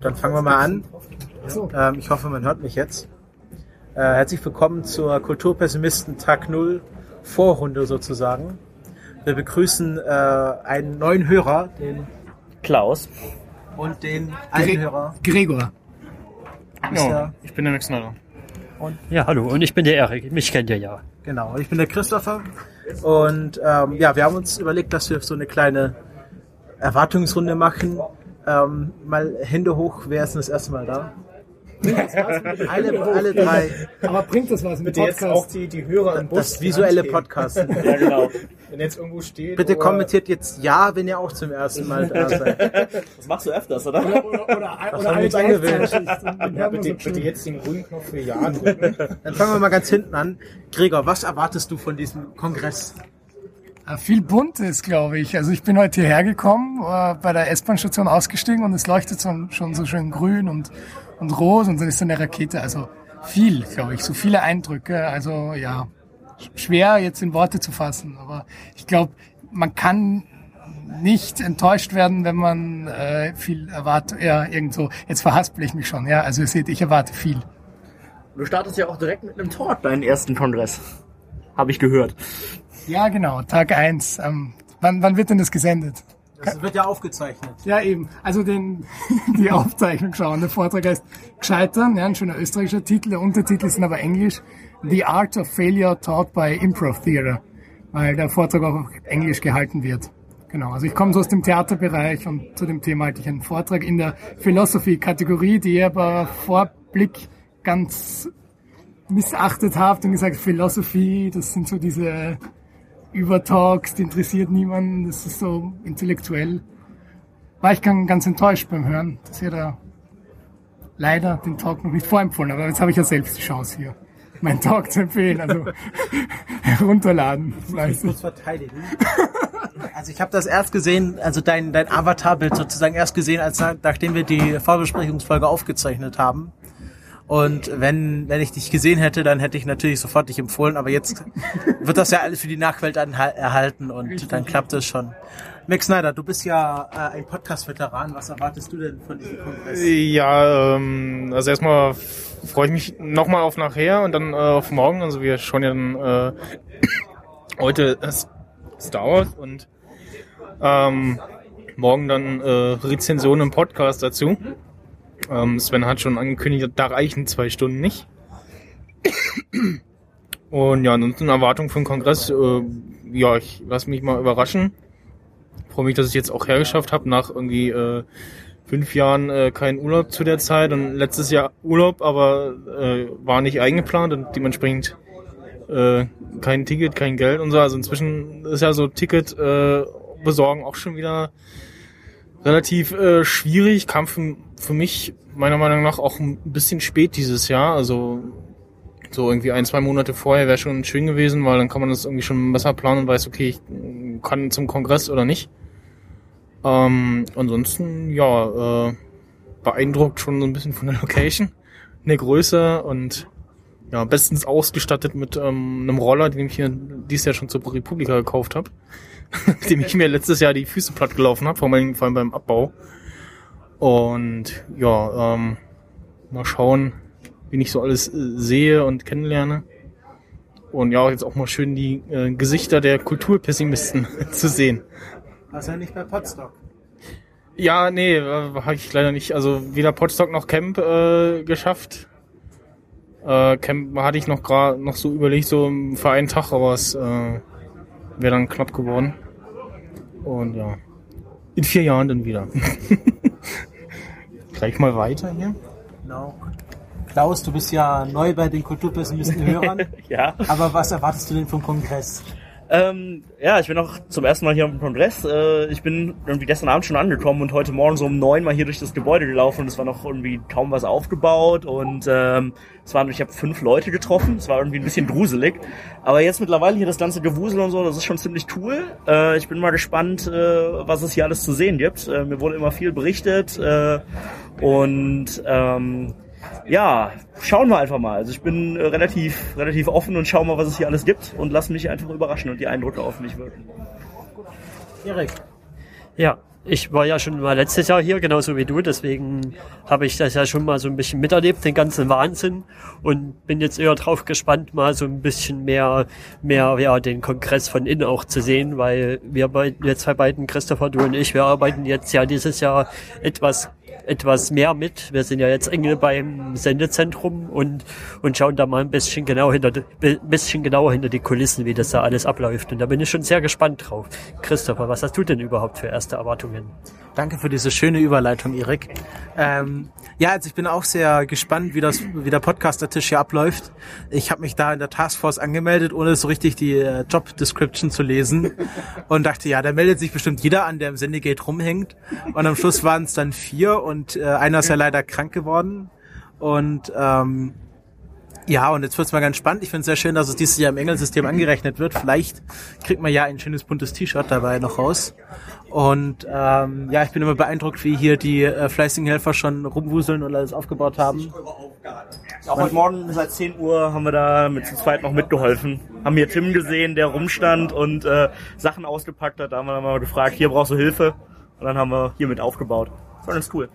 Dann fangen wir mal an. Ähm, ich hoffe, man hört mich jetzt. Äh, herzlich willkommen zur Kulturpessimisten Tag Null Vorrunde sozusagen. Wir begrüßen äh, einen neuen Hörer, den Klaus. und den alten Hörer. Gregor. Ja, ich bin der Max Snyder. Ja, hallo, und ich bin der Erik. Mich kennt ihr ja. Genau, ich bin der Christopher. Und ähm, ja, wir haben uns überlegt, dass wir so eine kleine Erwartungsrunde machen. Ähm, mal Hände hoch, wer ist denn das erste Mal da? alle, alle drei. Aber bringt das was im Bitte jetzt auch Podcast? die, die Hörer im Bus. Das visuelle. Podcast. Ja, genau. Wenn jetzt irgendwo steht. Bitte oder- kommentiert jetzt Ja, wenn ihr auch zum ersten Mal da seid. Das machst du öfters, oder? Oder, oder, oder haben alle angewöhnt. Ja, bitte, bitte jetzt den grünen Knopf für Ja drücken. Dann fangen wir mal ganz hinten an. Gregor, was erwartest du von diesem Kongress? Äh, Viel Buntes, glaube ich. Also ich bin heute hierher gekommen, äh, bei der S-Bahn-Station ausgestiegen und es leuchtet schon, so schön grün und, und rot und dann ist so eine Rakete. Also viel, glaube ich. So viele Eindrücke. Also ja, sch- schwer jetzt in Worte zu fassen. Aber ich glaube, man kann nicht enttäuscht werden, wenn man äh, viel erwartet. Ja, irgendwo. Jetzt verhaspel ich mich schon. Ja, also ihr seht, ich erwarte viel. Du startest ja auch direkt mit einem Talk deinen ersten Kongress. Habe ich gehört. Ja, genau. Tag eins. Ähm, wann, wann wird denn das gesendet? Das wird ja aufgezeichnet. Ja, eben. Also den, die Aufzeichnung schauen. Der Vortrag heißt Gescheitern, ja, ein schöner österreichischer Titel. Der Untertitel sind aber Englisch. The Art of Failure Taught by Improv Theater. Weil der Vortrag auch auf Englisch gehalten wird. Genau. Also ich komme so aus dem Theaterbereich und zu dem Thema halte ich einen Vortrag in der Philosophy-Kategorie, die ihr aber Vorblick ganz missachtet habt und gesagt, Philosophy, das sind so diese Übertalks, die interessiert niemanden, das ist so intellektuell. War ich ganz ganz enttäuscht beim Hören, dass ihr da leider den Talk noch nicht vorempfohlen habt. Aber jetzt habe ich ja selbst die Chance hier, meinen Talk zu empfehlen. Also herunterladen. Ich. verteidigen. Also ich habe das erst gesehen, also dein, dein Avatarbild sozusagen erst gesehen, als nach- nachdem wir die Vorbesprechungsfolge aufgezeichnet haben. Und wenn, wenn ich dich gesehen hätte, dann hätte ich natürlich sofort dich empfohlen, aber jetzt wird das ja alles für die Nachwelt erhalten und dann klappt es schon. Max Snyder, du bist ja äh, ein Podcast-Veteran. Was erwartest du denn von diesem Kongress? Ja, ähm, also erstmal freue ich mich nochmal auf nachher und dann äh, auf morgen. Also wir schauen ja dann äh, heute Star Wars und ähm, morgen dann äh, Rezension im Podcast dazu. Ähm, Sven hat schon angekündigt, da reichen zwei Stunden nicht. Und ja, ansonsten Erwartung für den Kongress, äh, ja, ich lasse mich mal überraschen. Freue mich, dass ich jetzt auch hergeschafft habe nach irgendwie äh, fünf Jahren äh, keinen Urlaub zu der Zeit und letztes Jahr Urlaub, aber äh, war nicht eingeplant und dementsprechend äh, kein Ticket, kein Geld und so. Also inzwischen ist ja so Ticket äh, besorgen auch schon wieder relativ äh, schwierig. Kam für, für mich meiner Meinung nach auch ein bisschen spät dieses Jahr. Also so irgendwie ein, zwei Monate vorher wäre schon schön gewesen, weil dann kann man das irgendwie schon besser planen und weiß, okay, ich kann zum Kongress oder nicht. Ähm, ansonsten, ja, äh, beeindruckt schon so ein bisschen von der Location, eine Größe und ja, bestens ausgestattet mit ähm, einem Roller, den ich hier dieses Jahr schon zur Republika gekauft habe, dem ich mir letztes Jahr die Füße platt gelaufen habe, vor allem, vor allem beim Abbau. Und ja, ähm, mal schauen, wen ich so alles äh, sehe und kennenlerne. Und ja, jetzt auch mal schön die äh, Gesichter der Kulturpessimisten zu sehen. Was ja nicht bei Podstock. Ja, nee, äh, habe ich leider nicht. Also weder Podstock noch Camp äh, geschafft. Äh, Camp hatte ich noch gerade noch so überlegt, so für einen Tag, aber es äh, wäre dann knapp geworden. Und ja, in vier Jahren dann wieder. Gleich mal weiter hier. Genau. Klaus, du bist ja neu bei den Kulturpessimisten-Hörern. Ja. aber was erwartest du denn vom Kongress? Ähm, ja, ich bin auch zum ersten Mal hier am Kongress. Äh, ich bin irgendwie gestern Abend schon angekommen und heute Morgen so um neun mal hier durch das Gebäude gelaufen und es war noch irgendwie kaum was aufgebaut und ähm, es waren, ich habe fünf Leute getroffen. Es war irgendwie ein bisschen gruselig, aber jetzt mittlerweile hier das ganze Gewusel und so, das ist schon ziemlich cool. Äh, ich bin mal gespannt, äh, was es hier alles zu sehen gibt. Äh, mir wurde immer viel berichtet äh, und ähm, ja, schauen wir einfach mal. Also ich bin äh, relativ, relativ offen und schau mal, was es hier alles gibt und lass mich einfach überraschen und die Eindrücke auf mich wirken. Erik, Ja, ich war ja schon mal letztes Jahr hier, genauso wie du, deswegen habe ich das ja schon mal so ein bisschen miterlebt, den ganzen Wahnsinn und bin jetzt eher drauf gespannt, mal so ein bisschen mehr, mehr, ja, den Kongress von innen auch zu sehen, weil wir beiden, wir zwei beiden, Christopher, du und ich, wir arbeiten jetzt ja dieses Jahr etwas etwas mehr mit. Wir sind ja jetzt eng beim Sendezentrum und, und schauen da mal ein bisschen genau hinter, bisschen genauer hinter die Kulissen, wie das da alles abläuft. Und da bin ich schon sehr gespannt drauf. Christopher, was hast du denn überhaupt für erste Erwartungen? Danke für diese schöne Überleitung, Erik. Ähm, ja, also ich bin auch sehr gespannt, wie das, wie der Podcaster-Tisch hier abläuft. Ich habe mich da in der Taskforce angemeldet, ohne so richtig die äh, Job Description zu lesen und dachte, ja, da meldet sich bestimmt jeder an, der im Sendegate rumhängt. Und am Schluss waren es dann vier und äh, einer ist ja leider krank geworden. Und ähm, ja, und jetzt wird's mal ganz spannend. Ich finde es sehr schön, dass es dieses Jahr im Engelsystem angerechnet wird. Vielleicht kriegt man ja ein schönes buntes T-Shirt dabei noch raus. Und ähm, ja, ich bin immer beeindruckt, wie hier die äh, fleißigen Helfer schon rumwuseln und alles aufgebaut haben. Auch heute Morgen seit 10 Uhr haben wir da mit zu zweit noch mitgeholfen. Haben hier Tim gesehen, der rumstand und äh, Sachen ausgepackt hat. Da haben wir dann mal gefragt, hier brauchst du Hilfe. Und dann haben wir hier mit aufgebaut. Das war ganz cool.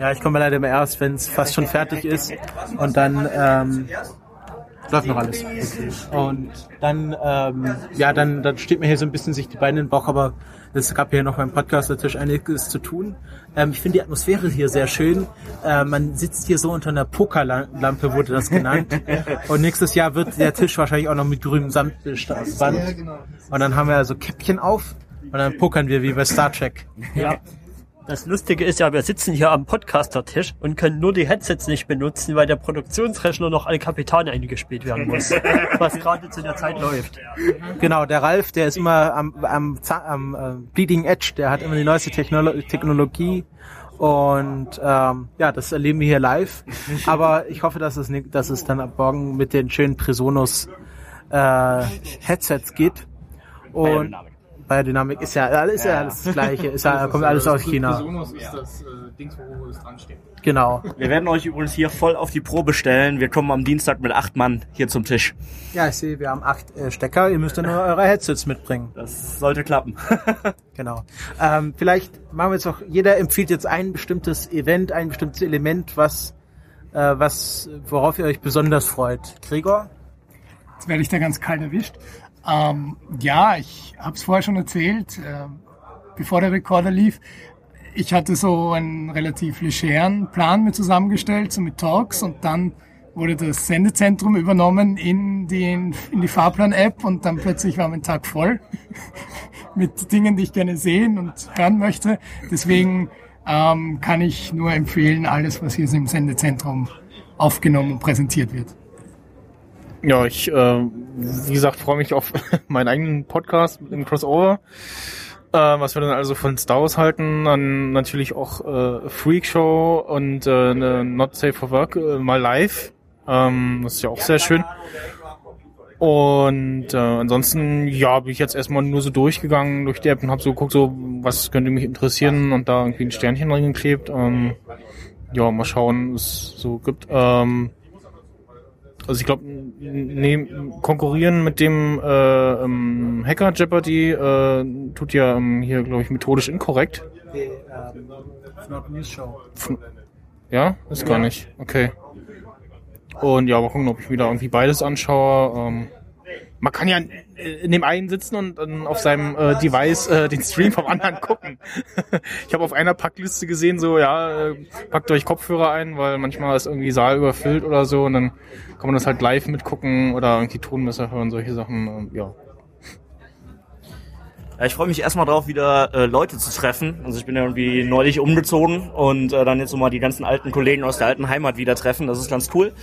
Ja, ich komme leider immer erst, wenn es fast schon fertig ist. Und dann ähm, läuft noch alles. Und dann, ähm, ja, dann, dann steht mir hier so ein bisschen sich die Beine in den Bauch, aber es gab hier noch beim Podcast natürlich einiges zu tun. Ähm, ich finde die Atmosphäre hier sehr schön. Äh, man sitzt hier so unter einer Pokerlampe, wurde das genannt. Und nächstes Jahr wird der Tisch wahrscheinlich auch noch mit grünem Samt bespannt. Und dann haben wir also Käppchen auf und dann pokern wir wie bei Star Trek. Ja. Das Lustige ist ja, wir sitzen hier am Podcaster-Tisch und können nur die Headsets nicht benutzen, weil der Produktionsrechner noch alle Kapitane eingespielt werden muss. was gerade zu der Zeit läuft. Genau, der Ralf, der ist immer am, am, Za- am äh, Bleeding Edge, der hat immer die neueste Technolo Technologie und ähm, ja, das erleben wir hier live. Aber ich hoffe, dass es, nicht, dass es dann ab morgen mit den schönen Presonus äh, Headsets geht. Und Biodynamik ist ja, ist ja alles das Gleiche, ist ja, kommt alles aus China. Sonos ist das äh, Dings, wo es dran steht. Genau. Wir werden euch übrigens hier voll auf die Probe stellen. Wir kommen am Dienstag mit acht Mann hier zum Tisch. Ja, ich sehe, wir haben acht äh, Stecker. Ihr müsst ja nur eure Headsets mitbringen. Das sollte klappen. Genau. Ähm, vielleicht machen wir jetzt noch, jeder empfiehlt jetzt ein bestimmtes Event, ein bestimmtes Element, was, äh, was, worauf ihr euch besonders freut. Gregor? Jetzt werde ich da ganz kalt erwischt. Ähm, ja, ich habe es vorher schon erzählt, äh, bevor der Rekorder lief. Ich hatte so einen relativ legeren Plan mir zusammengestellt, so mit Talks und dann wurde das Sendezentrum übernommen in, den, in die Fahrplan-App und dann plötzlich war mein Tag voll mit Dingen, die ich gerne sehen und hören möchte. Deswegen ähm, kann ich nur empfehlen, alles, was hier im Sendezentrum aufgenommen und präsentiert wird. Ja, ich, äh, wie gesagt, freue mich auf meinen eigenen Podcast dem Crossover. Äh, was wir dann also von Star Wars halten, dann natürlich auch äh, Freak Show und äh, eine Not Safe for Work äh, mal live. Ähm, das ist ja auch sehr schön. Und äh, ansonsten, ja, bin ich jetzt erstmal nur so durchgegangen durch die App und habe so geguckt, so was könnte mich interessieren und da irgendwie ein Sternchen reingeklebt. Ähm, ja, mal schauen, was es so gibt. Ähm, also ich glaube, nee, konkurrieren mit dem äh, ähm, Hacker Jeopardy äh, tut ja ähm, hier, glaube ich, methodisch inkorrekt. Die, ähm, Not News Show. Ja, ist gar nicht. Okay. Und ja, mal gucken, ob ich mir da irgendwie beides anschaue. Ähm, man kann ja in dem einen sitzen und dann auf seinem äh, Device äh, den Stream vom anderen gucken. ich habe auf einer Packliste gesehen, so ja, äh, packt euch Kopfhörer ein, weil manchmal ist irgendwie Saal überfüllt oder so und dann kann man das halt live mitgucken oder irgendwie Tonmesser hören, solche Sachen. ähm, ja. Ja, ich freue mich erstmal drauf, wieder äh, Leute zu treffen. Also ich bin ja irgendwie neulich umgezogen und äh, dann jetzt nochmal die ganzen alten Kollegen aus der alten Heimat wieder treffen. Das ist ganz cool.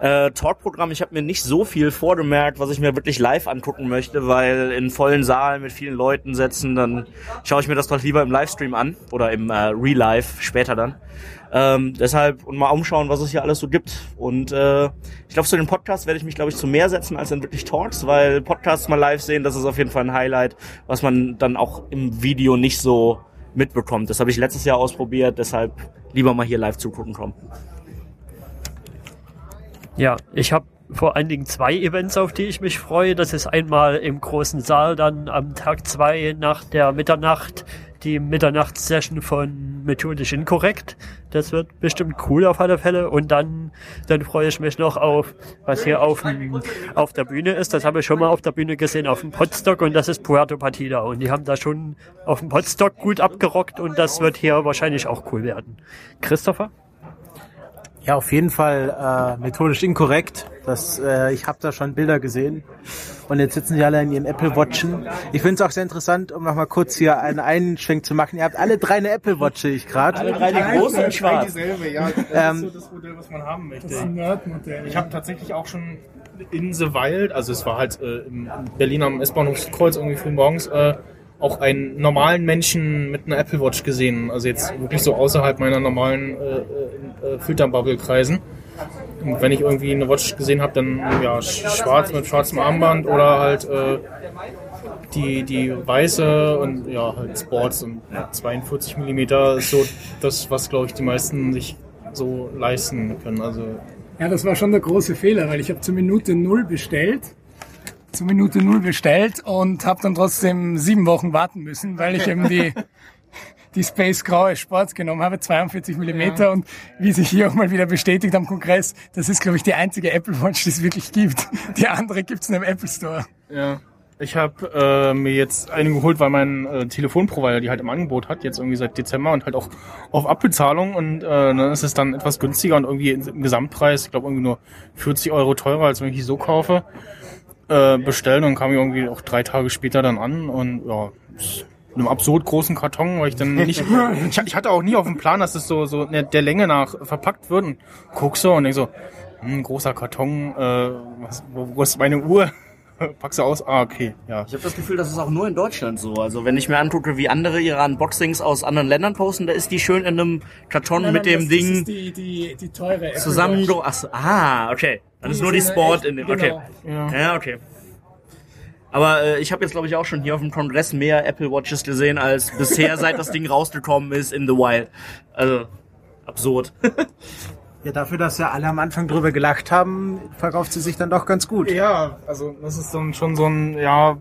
Äh, Talkprogramm, ich habe mir nicht so viel vorgemerkt, was ich mir wirklich live angucken möchte, weil in vollen Saalen mit vielen Leuten setzen, dann schaue ich mir das doch lieber im Livestream an oder im äh, Real-Life später dann. Ähm, deshalb und mal umschauen, was es hier alles so gibt. Und äh, ich glaube, zu den Podcasts werde ich mich, glaube ich, zu mehr setzen als in wirklich Talks, weil Podcasts mal live sehen, das ist auf jeden Fall ein Highlight, was man dann auch im Video nicht so mitbekommt. Das habe ich letztes Jahr ausprobiert, deshalb lieber mal hier live zugucken kommen. Ja, ich habe vor allen Dingen zwei Events, auf die ich mich freue. Das ist einmal im großen Saal dann am Tag zwei nach der Mitternacht die Mitternachtssession von Methodisch Inkorrekt. Das wird bestimmt cool auf alle Fälle. Und dann, dann freue ich mich noch auf, was hier auf, dem, auf der Bühne ist. Das habe ich schon mal auf der Bühne gesehen, auf dem Podstock. Und das ist Puerto Partida. Und die haben da schon auf dem Podstock gut abgerockt. Und das wird hier wahrscheinlich auch cool werden. Christopher? Ja, auf jeden Fall äh, methodisch inkorrekt. Das, äh, ich habe da schon Bilder gesehen. Und jetzt sitzen sie alle in ihren Apple Watchen. Ich finde es auch sehr interessant, um nochmal kurz hier einen Einschwenk zu machen. Ihr habt alle drei eine Apple Watch, sehe ich gerade. Alle drei die großen und schwarz. Dieselbe, ja. Das Ähm, ist so das Modell, was man haben möchte. Das ist ein Nerdmodell. Ich habe tatsächlich auch schon in The Wild, also es war halt äh, im Berlin am S-Bahnhofskreuz irgendwie früh morgens, äh, auch einen normalen Menschen mit einer Apple Watch gesehen. Also jetzt wirklich so außerhalb meiner normalen äh, äh, Filterbubble-Kreisen. Und wenn ich irgendwie eine Watch gesehen habe, dann ja sch- schwarz mit schwarzem Armband oder halt äh, die, die weiße und ja halt Sports und 42 Millimeter ist so das, was glaube ich die meisten sich so leisten können. Also Ja, das war schon der große Fehler, weil ich habe zur Minute Null bestellt. Zur Minute Null bestellt und habe dann trotzdem sieben Wochen warten müssen, weil ich eben die, die Space Graue Sports genommen habe, 42 Millimeter und wie sich hier auch mal wieder bestätigt am Kongress, das ist, glaube ich, die einzige Apple Watch, die es wirklich gibt. Die andere gibt's nur im Apple Store. Ja. Ich habe äh, mir jetzt eine geholt, weil mein äh, Telefonprovider die halt im Angebot hat, jetzt irgendwie seit Dezember und halt auch auf Abbezahlung und äh, dann ist es dann etwas günstiger und irgendwie im Gesamtpreis, ich glaube irgendwie nur 40 Euro teurer, als wenn ich die so kaufe, äh, bestellen und kam irgendwie auch drei Tage später dann an und ja, ist in einem absurd großen Karton, weil ich dann nicht, ich, ich hatte auch nie auf dem Plan, dass es so, so der der Länge nach verpackt wird und guck so und denk so, hm, großer Karton, äh, was, wo, wo ist meine Uhr? Packst du aus? Ah, okay, ja. Ich habe das Gefühl, das ist auch nur in Deutschland so. Also wenn ich mir angucke, wie andere ihre Unboxings aus anderen Ländern posten, da ist die schön in einem Karton mit dem Ding die, die, die teure Apple zusammen. Ach so, ah, okay. Dann ist nur die sind Sport echt- in dem. Okay. genau. Ja, okay. Aber äh, ich habe jetzt glaube ich auch schon hier auf dem Kongress mehr Apple Watches gesehen als bisher, seit das Ding rausgekommen ist in the Wild. Also absurd. Ja, dafür, dass ja alle am Anfang drüber gelacht haben, verkauft sie sich dann doch ganz gut. Ja, also das ist dann schon so ein, ja,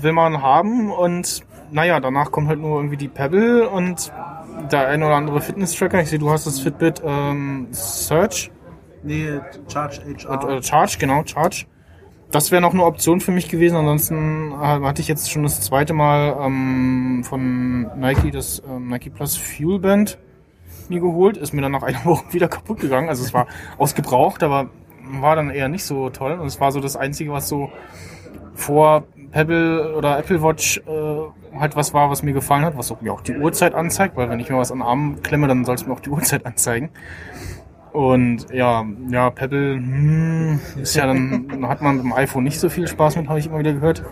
will man haben und naja, danach kommt halt nur irgendwie die Pebble und der ein oder andere Fitness-Tracker. Ich sehe, du hast das Fitbit ähm, Search Nee, Charge HR. äh, Charge, genau, Charge. Das wäre noch eine Option für mich gewesen. Ansonsten äh, hatte ich jetzt schon das zweite Mal ähm, von Nike das ähm, Nike Plus Fuel Band mir geholt. Ist mir dann nach einer Woche wieder kaputt gegangen. Also es war ausgebraucht, aber war dann eher nicht so toll. Und es war so das Einzige, was so vor Pebble oder Apple Watch äh, halt was war, was mir gefallen hat, was auch mir auch die Uhrzeit anzeigt, weil wenn ich mir was an den Arm klemme, dann soll es mir auch die Uhrzeit anzeigen. Und ja, ja, Pebble hm, ist ja dann, hat man mit dem iPhone nicht so viel Spaß mit, habe ich immer wieder gehört.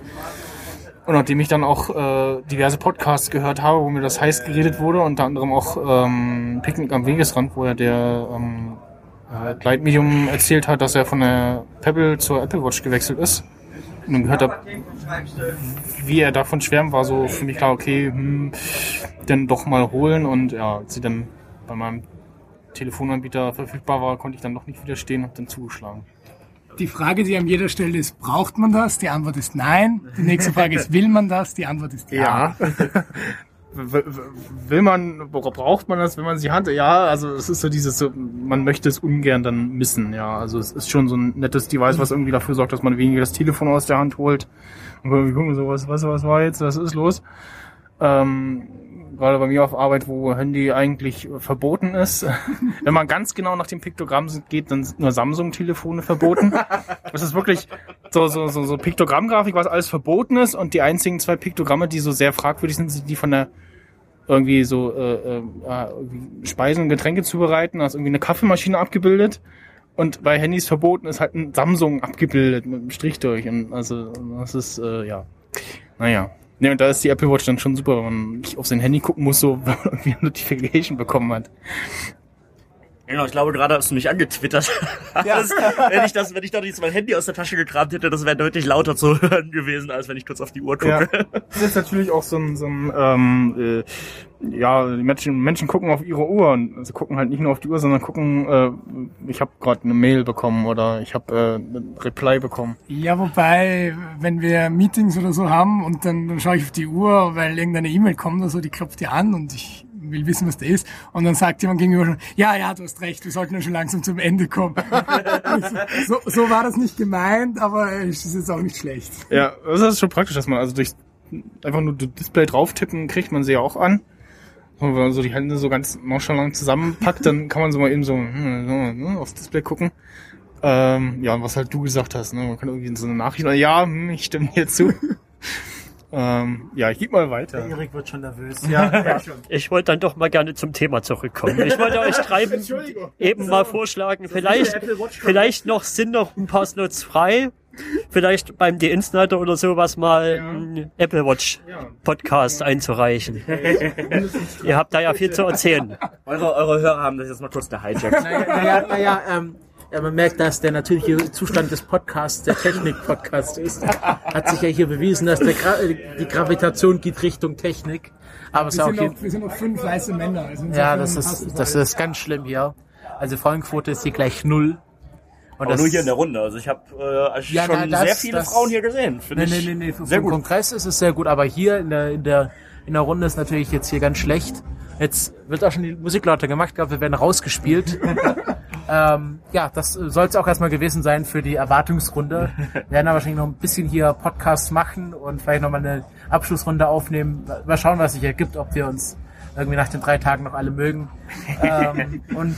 Und nachdem ich dann auch äh, diverse Podcasts gehört habe, wo mir das heiß geredet wurde, unter anderem auch ähm, Picknick am Wegesrand, wo ja der ähm, äh, Gleitmedium erzählt hat, dass er von der Pebble zur Apple Watch gewechselt ist. Und dann gehört habe, wie er davon schwärmt, war so für mich klar, okay, hm, dann doch mal holen. Und ja, sie dann bei meinem Telefonanbieter verfügbar war, konnte ich dann doch nicht widerstehen und dann zugeschlagen. Die Frage, die an jeder stellt, ist, braucht man das? Die Antwort ist nein. Die nächste Frage ist, will man das? Die Antwort ist ja. W- Will man, braucht man das, wenn man sie hat? Ja, also es ist so dieses, so, man möchte es ungern dann missen, ja. Also es ist schon so ein nettes Device, was irgendwie dafür sorgt, dass man weniger das Telefon aus der Hand holt. Und wir gucken so, was, was, was war jetzt, was ist los? Ähm, gerade bei mir auf Arbeit, wo Handy eigentlich verboten ist. Wenn man ganz genau nach dem Piktogramm geht, dann sind nur Samsung-Telefone verboten. Das ist wirklich so, so, so, so Piktogrammgrafik, was alles verboten ist und die einzigen zwei Piktogramme, die so sehr fragwürdig sind, sind die von der irgendwie so äh, äh, irgendwie Speisen und Getränke zubereiten, da ist irgendwie eine Kaffeemaschine abgebildet und bei Handys verboten ist halt ein Samsung abgebildet mit einem Strich durch und also das ist äh, ja naja. Ne, und da ist die Apple Watch dann schon super, wenn man nicht auf sein Handy gucken muss, so wenn man irgendwie eine Notification bekommen hat. Genau, ich glaube, gerade hast du mich angetwittert. Das, wenn ich das, wenn ich da jetzt mein Handy aus der Tasche gekramt hätte, das wäre deutlich lauter zu hören gewesen, als wenn ich kurz auf die Uhr Ja. gucke. Das ist natürlich auch so ein, so ein ähm, äh, ja, die Menschen, Menschen gucken auf ihre Uhr und sie gucken halt nicht nur auf die Uhr, sondern gucken, äh, ich habe gerade eine Mail bekommen oder ich habe äh, ein Reply bekommen. Ja, wobei, wenn wir Meetings oder so haben und dann, dann schaue ich auf die Uhr, weil irgendeine E-Mail kommt oder so, die klopft dir an und ich will wissen, was da ist. Und dann sagt jemand gegenüber schon, ja, ja, du hast recht, wir sollten ja schon langsam zum Ende kommen. so, so war das nicht gemeint, aber es ist jetzt auch nicht schlecht. Ja, das ist schon praktisch, dass man also durch einfach nur das Display drauf tippen, kriegt man sie ja auch an. Und wenn man so die Hände so ganz nonchalant zusammenpackt, dann kann man so mal eben so, hm, so ne, aufs Display gucken. Ähm, ja, und was halt du gesagt hast, ne? man kann irgendwie in so eine Nachricht, ja, hm, ich stimme dir zu. ähm, ja, ich gebe mal weiter. Erik wird schon nervös. Ja, Ich wollte dann doch mal gerne zum Thema zurückkommen. Ich wollte euch treiben, eben mal vorschlagen, vielleicht, vielleicht noch sind noch ein paar Slots frei. Vielleicht beim The Insider oder sowas mal einen Apple Watch Podcast einzureichen. Ihr habt da ja viel zu erzählen. Eure, eure Hörer haben das jetzt mal kurz gehijackt. Naja, naja, naja ähm, ja, man merkt, dass der natürliche Zustand des Podcasts der Technik-Podcast ist. Hat sich ja hier bewiesen, dass der Gra die Gravitation geht Richtung Technik. Aber es ist Wir auch sind, hier, noch, wir sind noch fünf weiße Männer. Also ja, das ist, es das ist ganz schlimm hier. Also Frauenquote ist hier gleich null. Und Aber nur hier in der Runde. Also ich habe äh, Ja, schon nein, das- sehr viele das- Frauen hier gesehen. Finde Nee, nee, nee, nee. Sehr gut. Kongress ist es sehr gut, aber hier in der, in der, in der Runde ist natürlich jetzt hier ganz schlecht. Jetzt wird auch schon die Musik lauter gemacht, ich glaube, wir werden rausgespielt. ähm, ja, das soll es auch erstmal gewesen sein für die Erwartungsrunde. Wir werden da wahrscheinlich noch ein bisschen hier Podcasts machen und vielleicht nochmal eine Abschlussrunde aufnehmen. Mal schauen, was sich ergibt, ob wir uns irgendwie nach den drei Tagen noch alle mögen. ähm, und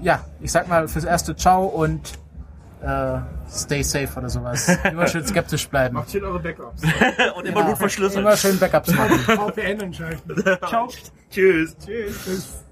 ja, ich sag mal fürs erste Ciao und äh, stay safe oder sowas. Immer schön skeptisch bleiben. Macht schön eure Backups. Und immer gut verschlüsselt. Immer schön Backups machen. VPN anschalten. Tschüss. Tschüss.